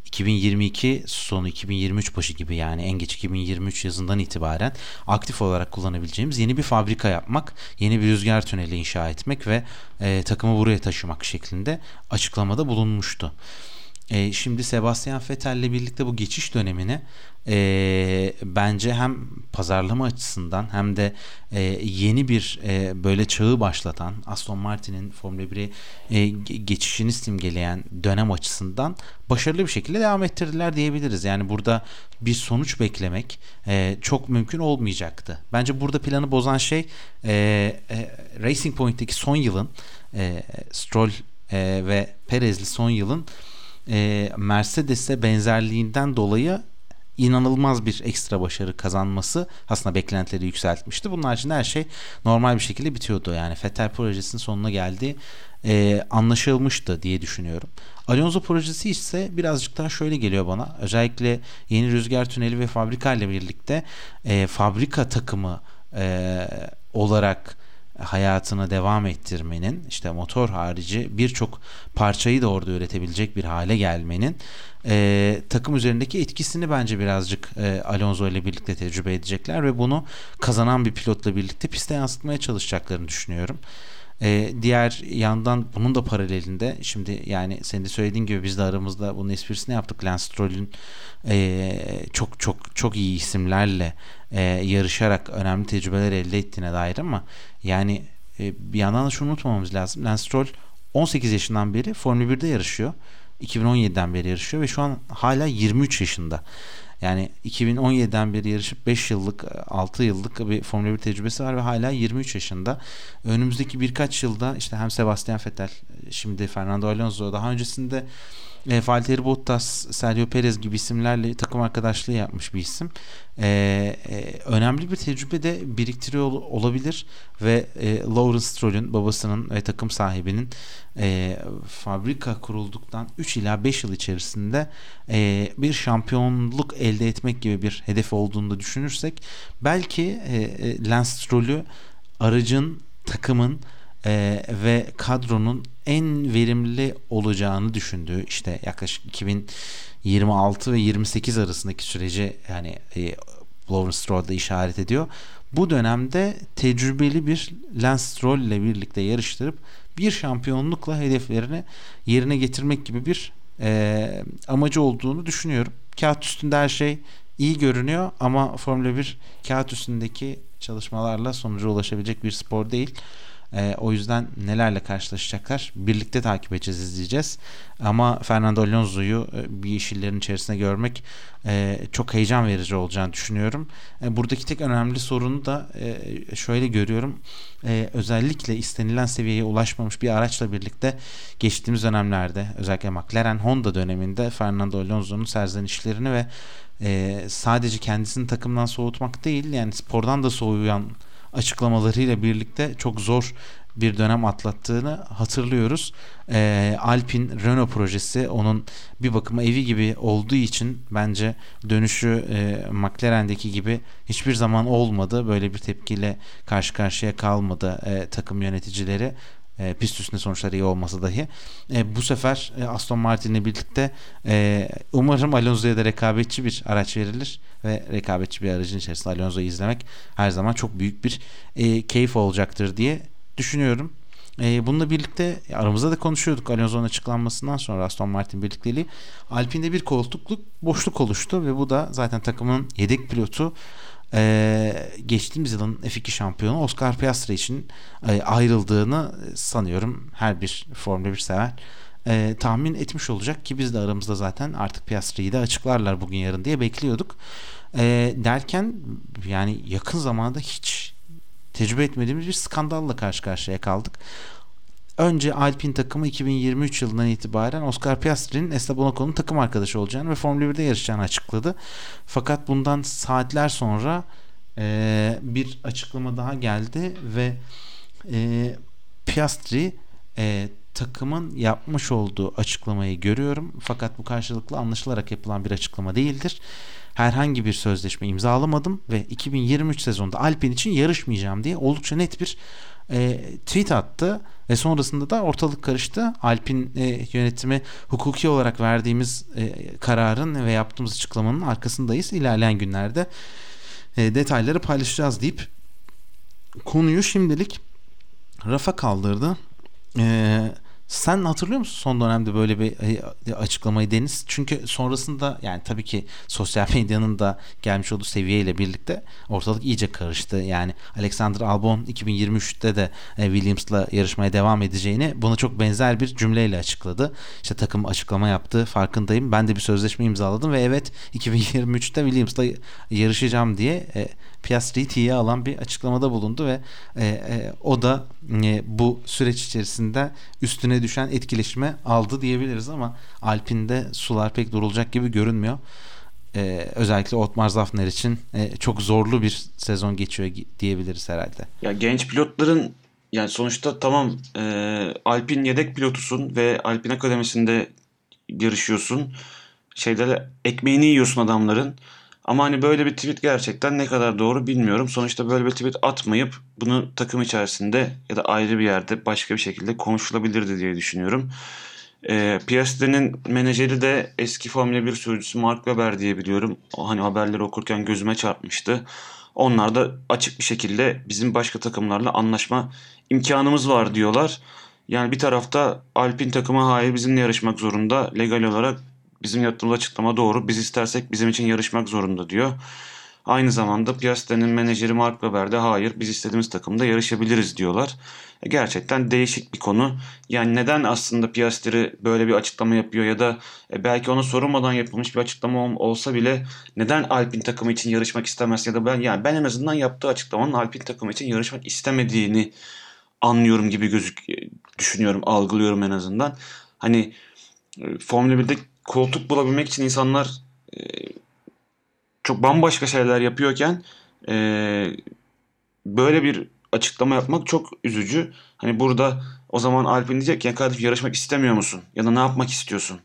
2022 sonu 2023 başı gibi yani en geç 2023 yazından itibaren aktif olarak kullanabileceğimiz yeni bir fabrika yapmak, yeni bir rüzgar tüneli inşa etmek ve e, takımı buraya taşımak şeklinde açıklamada bulunmuştu. E, şimdi Sebastian Vettel'le birlikte bu geçiş dönemini e, bence hem pazarlama açısından hem de e, yeni bir e, böyle çağı başlatan Aston Martin'in Formula 1'e e, geçişini simgeleyen dönem açısından başarılı bir şekilde devam ettirdiler diyebiliriz. Yani burada bir sonuç beklemek e, çok mümkün olmayacaktı. Bence burada planı bozan şey e, e, Racing Point'teki son yılın e, Stroll e, ve Perez'li son yılın e, Mercedes'e benzerliğinden dolayı inanılmaz bir ekstra başarı kazanması aslında beklentileri yükseltmişti. Bunun haricinde her şey normal bir şekilde bitiyordu. Yani Fettel projesinin sonuna geldi e, anlaşılmıştı diye düşünüyorum. Alonso projesi ise birazcık daha şöyle geliyor bana. Özellikle yeni rüzgar tüneli ve fabrika ile birlikte e, fabrika takımı e, olarak hayatını devam ettirmenin işte motor harici birçok parçayı da orada üretebilecek bir hale gelmenin e, takım üzerindeki etkisini bence birazcık e, Alonso ile birlikte tecrübe edecekler ve bunu kazanan bir pilotla birlikte piste yansıtmaya çalışacaklarını düşünüyorum. E, diğer yandan bunun da paralelinde şimdi yani senin de söylediğin gibi biz de aramızda bunun esprisini yaptık. Lance Stroll'ün e, çok çok çok iyi isimlerle e, yarışarak önemli tecrübeler elde ettiğine dair ama yani e, bir yandan da şunu unutmamamız lazım. Lance Stroll 18 yaşından beri Formula 1'de yarışıyor. 2017'den beri yarışıyor ve şu an hala 23 yaşında. Yani 2017'den beri yarışıp 5 yıllık 6 yıllık bir Formula 1 tecrübesi var ve hala 23 yaşında. Önümüzdeki birkaç yılda işte hem Sebastian Vettel şimdi Fernando Alonso daha öncesinde e, Valtteri Bottas, Sergio Perez gibi isimlerle takım arkadaşlığı yapmış bir isim. E, e, önemli bir tecrübe de biriktiriyor olabilir ve e, Lawrence Stroll'ün babasının ve takım sahibinin e, fabrika kurulduktan 3 ila 5 yıl içerisinde e, bir şampiyonluk elde etmek gibi bir hedef olduğunu da düşünürsek belki e, e Lance Stroll'ü aracın takımın e, ve kadronun en verimli olacağını düşündüğü işte yaklaşık 2026 ve 28 arasındaki süreci yani e, Lawrence Stroll'da işaret ediyor. Bu dönemde tecrübeli bir Lance Stroll ile birlikte yarıştırıp bir şampiyonlukla hedeflerini yerine getirmek gibi bir e, amacı olduğunu düşünüyorum. Kağıt üstünde her şey iyi görünüyor ama Formula 1 kağıt üstündeki çalışmalarla sonuca ulaşabilecek bir spor değil. E, o yüzden nelerle karşılaşacaklar birlikte takip edeceğiz izleyeceğiz. Ama Fernando Alonso'yu e, bir yeşillerin içerisinde görmek e, çok heyecan verici olacağını düşünüyorum. E, buradaki tek önemli sorunu da e, şöyle görüyorum. E, özellikle istenilen seviyeye ulaşmamış bir araçla birlikte geçtiğimiz dönemlerde özellikle McLaren Honda döneminde Fernando Alonso'nun serzenişlerini ve e, sadece kendisini takımdan soğutmak değil yani spordan da soğuyan açıklamalarıyla birlikte çok zor bir dönem atlattığını hatırlıyoruz. E, Alpine Renault projesi onun bir bakıma evi gibi olduğu için bence dönüşü e, McLaren'deki gibi hiçbir zaman olmadı. Böyle bir tepkiyle karşı karşıya kalmadı e, takım yöneticileri e, pist üstünde sonuçları iyi olmasa dahi. E, bu sefer e, Aston Martin'le birlikte e, umarım Alonso'ya da rekabetçi bir araç verilir ve rekabetçi bir aracın içerisinde Alonso'yu izlemek her zaman çok büyük bir e, keyif olacaktır diye düşünüyorum. E, bununla birlikte aramızda da konuşuyorduk Alonso'nun açıklanmasından sonra Aston Martin birlikteliği. Alpine'de bir koltukluk boşluk oluştu ve bu da zaten takımın yedek pilotu ee, geçtiğimiz yılın F2 şampiyonu Oscar Piastri için e, ayrıldığını sanıyorum her bir Formula 1 sever e, tahmin etmiş olacak ki biz de aramızda zaten artık Piastri'yi de açıklarlar bugün yarın diye bekliyorduk. E, derken yani yakın zamanda hiç tecrübe etmediğimiz bir skandalla karşı karşıya kaldık. Önce Alpine takımı 2023 yılından itibaren Oscar Piastri'nin Esteban Ocon'un takım arkadaşı olacağını ve Formula 1'de yarışacağını açıkladı. Fakat bundan saatler sonra e, bir açıklama daha geldi ve e, Piastri e, takımın yapmış olduğu açıklamayı görüyorum. Fakat bu karşılıklı anlaşılarak yapılan bir açıklama değildir. Herhangi bir sözleşme imzalamadım ve 2023 sezonunda Alpine için yarışmayacağım diye oldukça net bir e, tweet attı ve sonrasında da ortalık karıştı. Alpin e, yönetimi hukuki olarak verdiğimiz e, kararın ve yaptığımız açıklamanın arkasındayız. İlerleyen günlerde e, detayları paylaşacağız deyip konuyu şimdilik rafa kaldırdı. Eee sen hatırlıyor musun son dönemde böyle bir e, açıklamayı Deniz? Çünkü sonrasında yani tabii ki sosyal medyanın da gelmiş olduğu seviyeyle birlikte ortalık iyice karıştı. Yani Alexander Albon 2023'te de e, Williams'la yarışmaya devam edeceğini buna çok benzer bir cümleyle açıkladı. İşte takım açıklama yaptı farkındayım. Ben de bir sözleşme imzaladım ve evet 2023'te Williams'la yarışacağım diye e, Piastri'yi tiye alan bir açıklamada bulundu ve e, e, o da e, bu süreç içerisinde üstüne düşen etkileşime aldı diyebiliriz ama Alpin'de sular pek durulacak gibi görünmüyor. Ee, özellikle Otmar Zafner için e, çok zorlu bir sezon geçiyor diyebiliriz herhalde. Ya genç pilotların yani sonuçta tamam e, Alpin yedek pilotusun ve Alpin Akademisi'nde yarışıyorsun. Şeyde ekmeğini yiyorsun adamların. Ama hani böyle bir tweet gerçekten ne kadar doğru bilmiyorum. Sonuçta böyle bir tweet atmayıp bunu takım içerisinde ya da ayrı bir yerde başka bir şekilde konuşulabilirdi diye düşünüyorum. E, Piastri'nin menajeri de eski Formula 1 sürücüsü Mark Webber diye biliyorum. Hani haberleri okurken gözüme çarpmıştı. Onlar da açık bir şekilde bizim başka takımlarla anlaşma imkanımız var diyorlar. Yani bir tarafta Alpin takımı hayır bizimle yarışmak zorunda. Legal olarak Bizim yaptığımız açıklama doğru. Biz istersek bizim için yarışmak zorunda diyor. Aynı zamanda Piastri'nin menajeri Mark Webber de hayır biz istediğimiz takımda yarışabiliriz diyorlar. E gerçekten değişik bir konu. Yani neden aslında Piastri böyle bir açıklama yapıyor ya da e belki ona sorulmadan yapılmış bir açıklama olsa bile neden Alpin takımı için yarışmak istemez ya da ben yani ben en azından yaptığı açıklamanın Alpin takımı için yarışmak istemediğini anlıyorum gibi gözük düşünüyorum, algılıyorum en azından. Hani e, Formula 1'de koltuk bulabilmek için insanlar e, çok bambaşka şeyler yapıyorken e, böyle bir açıklama yapmak çok üzücü. Hani burada o zaman Alpin diyecek ki kardeşim yarışmak istemiyor musun? Ya da ne yapmak istiyorsun?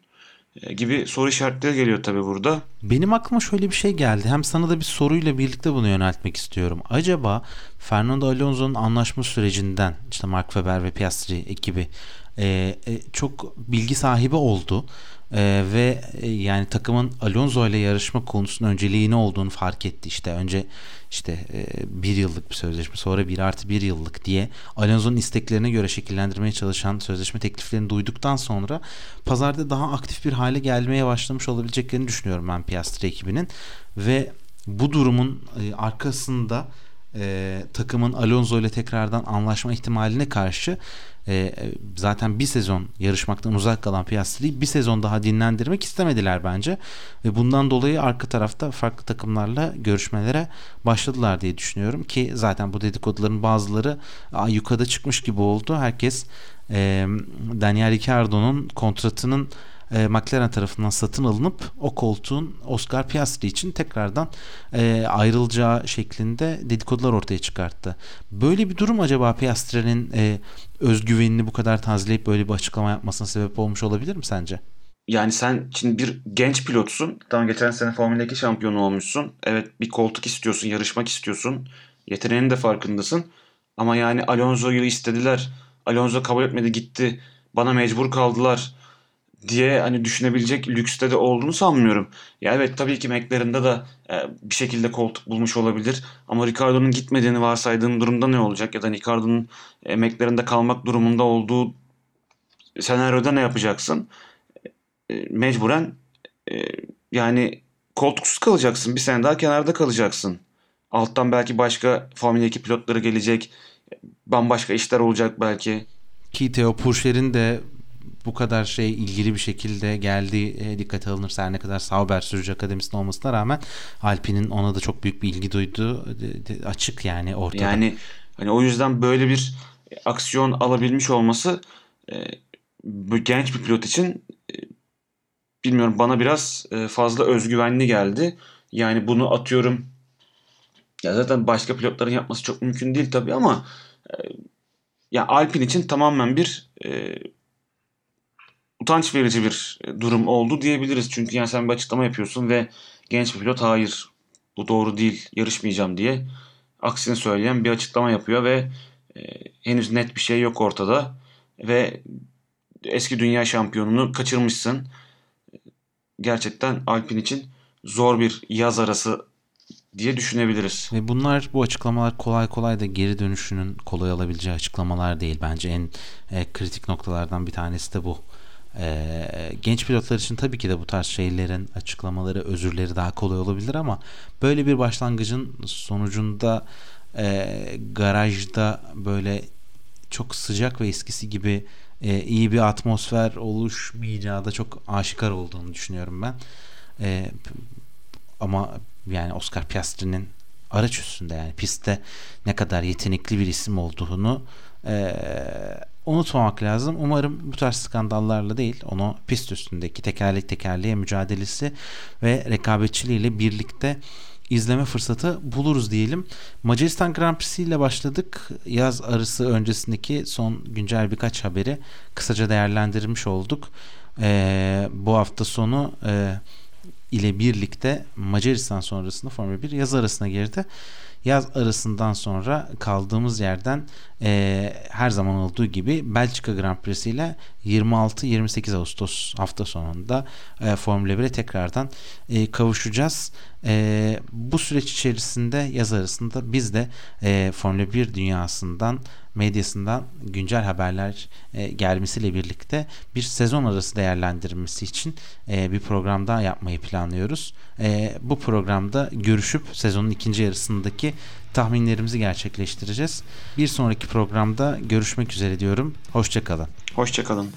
E, gibi soru işaretleri geliyor tabii burada. Benim aklıma şöyle bir şey geldi. Hem sana da bir soruyla birlikte bunu yöneltmek istiyorum. Acaba Fernando Alonso'nun anlaşma sürecinden işte Mark Webber ve Piastri ekibi e, e, çok bilgi sahibi oldu Ee, ve e, yani takımın Alonso ile yarışma konusunun önceliği ne olduğunu fark etti işte. Önce işte e, bir yıllık bir sözleşme sonra bir artı bir yıllık diye Alonso'nun isteklerine göre şekillendirmeye çalışan sözleşme tekliflerini duyduktan sonra pazarda daha aktif bir hale gelmeye başlamış olabileceklerini düşünüyorum ben Piastri ekibinin. Ve bu durumun e, arkasında e, takımın Alonso ile tekrardan anlaşma ihtimaline karşı e, zaten bir sezon yarışmaktan uzak kalan Piastri'yi bir sezon daha dinlendirmek istemediler bence. Ve bundan dolayı arka tarafta farklı takımlarla görüşmelere başladılar diye düşünüyorum ki zaten bu dedikoduların bazıları yukarıda çıkmış gibi oldu. Herkes e, Daniel Ricciardo'nun kontratının e, McLaren tarafından satın alınıp o koltuğun Oscar Piastri için tekrardan e, ayrılacağı şeklinde dedikodular ortaya çıkarttı. Böyle bir durum acaba Piastri'nin e, özgüvenini bu kadar tazleyip böyle bir açıklama yapmasına sebep olmuş olabilir mi sence? Yani sen şimdi bir genç pilotsun. Tamam geçen sene Formula 2 şampiyonu olmuşsun. Evet bir koltuk istiyorsun, yarışmak istiyorsun. Yeteneğinin de farkındasın. Ama yani Alonso'yu istediler. Alonso kabul etmedi gitti. Bana mecbur kaldılar diye hani düşünebilecek lükste de olduğunu sanmıyorum. Ya evet tabii ki McLaren'da da e, bir şekilde koltuk bulmuş olabilir. Ama Ricardo'nun gitmediğini varsaydığın durumda ne olacak? Ya da Ricardo'nun e, McLaren'da kalmak durumunda olduğu senaryoda ne yapacaksın? E, mecburen e, yani koltuksuz kalacaksın. Bir sene daha kenarda kalacaksın. Alttan belki başka Formula 2 pilotları gelecek. Bambaşka işler olacak belki. Ki Theo Purcher'in de bu kadar şey ilgili bir şekilde geldiği e, dikkate alınırsa her ne kadar Sauber sürücü akademisinde olmasına rağmen Alpine'in ona da çok büyük bir ilgi duyduğu açık yani ortada. Yani hani o yüzden böyle bir aksiyon alabilmiş olması e, genç bir pilot için e, bilmiyorum bana biraz e, fazla özgüvenli geldi. Yani bunu atıyorum ya zaten başka pilotların yapması çok mümkün değil tabii ama e, ya Alpine için tamamen bir e, utanç verici bir e, durum oldu diyebiliriz. Çünkü yani sen bir açıklama yapıyorsun ve genç bir pilot hayır bu doğru değil yarışmayacağım diye aksini söyleyen bir açıklama yapıyor ve e, henüz net bir şey yok ortada ve eski dünya şampiyonunu kaçırmışsın. Gerçekten Alpin için zor bir yaz arası diye düşünebiliriz. Ve bunlar bu açıklamalar kolay kolay da geri dönüşünün kolay alabileceği açıklamalar değil. Bence en e, kritik noktalardan bir tanesi de bu. Ee, genç pilotlar için tabii ki de bu tarz şeylerin açıklamaları, özürleri daha kolay olabilir ama böyle bir başlangıcın sonucunda e, garajda böyle çok sıcak ve eskisi gibi e, iyi bir atmosfer oluşmayacağı da çok aşikar olduğunu düşünüyorum ben. E, ama yani Oscar Piastri'nin araç üstünde yani pistte ne kadar yetenekli bir isim olduğunu e, unutmamak lazım. Umarım bu tarz skandallarla değil onu pist üstündeki tekerlek tekerleğe mücadelesi ve rekabetçiliğiyle birlikte izleme fırsatı buluruz diyelim. Macaristan Grand Prix'si ile başladık. Yaz arası öncesindeki son güncel birkaç haberi kısaca değerlendirmiş olduk. Ee, bu hafta sonu e, ile birlikte Macaristan sonrasında Formula 1 yaz arasına girdi yaz arasından sonra kaldığımız yerden e, her zaman olduğu gibi Belçika Grand Prix'si ile 26-28 Ağustos hafta sonunda e, Formula 1'e tekrardan e, kavuşacağız. E, bu süreç içerisinde yaz arasında biz de e, Formula 1 dünyasından medyasından güncel haberler e, gelmesiyle birlikte bir sezon arası değerlendirmesi için e, bir program daha yapmayı planlıyoruz. E, bu programda görüşüp sezonun ikinci yarısındaki tahminlerimizi gerçekleştireceğiz. Bir sonraki programda görüşmek üzere diyorum. Hoşçakalın. Hoşçakalın.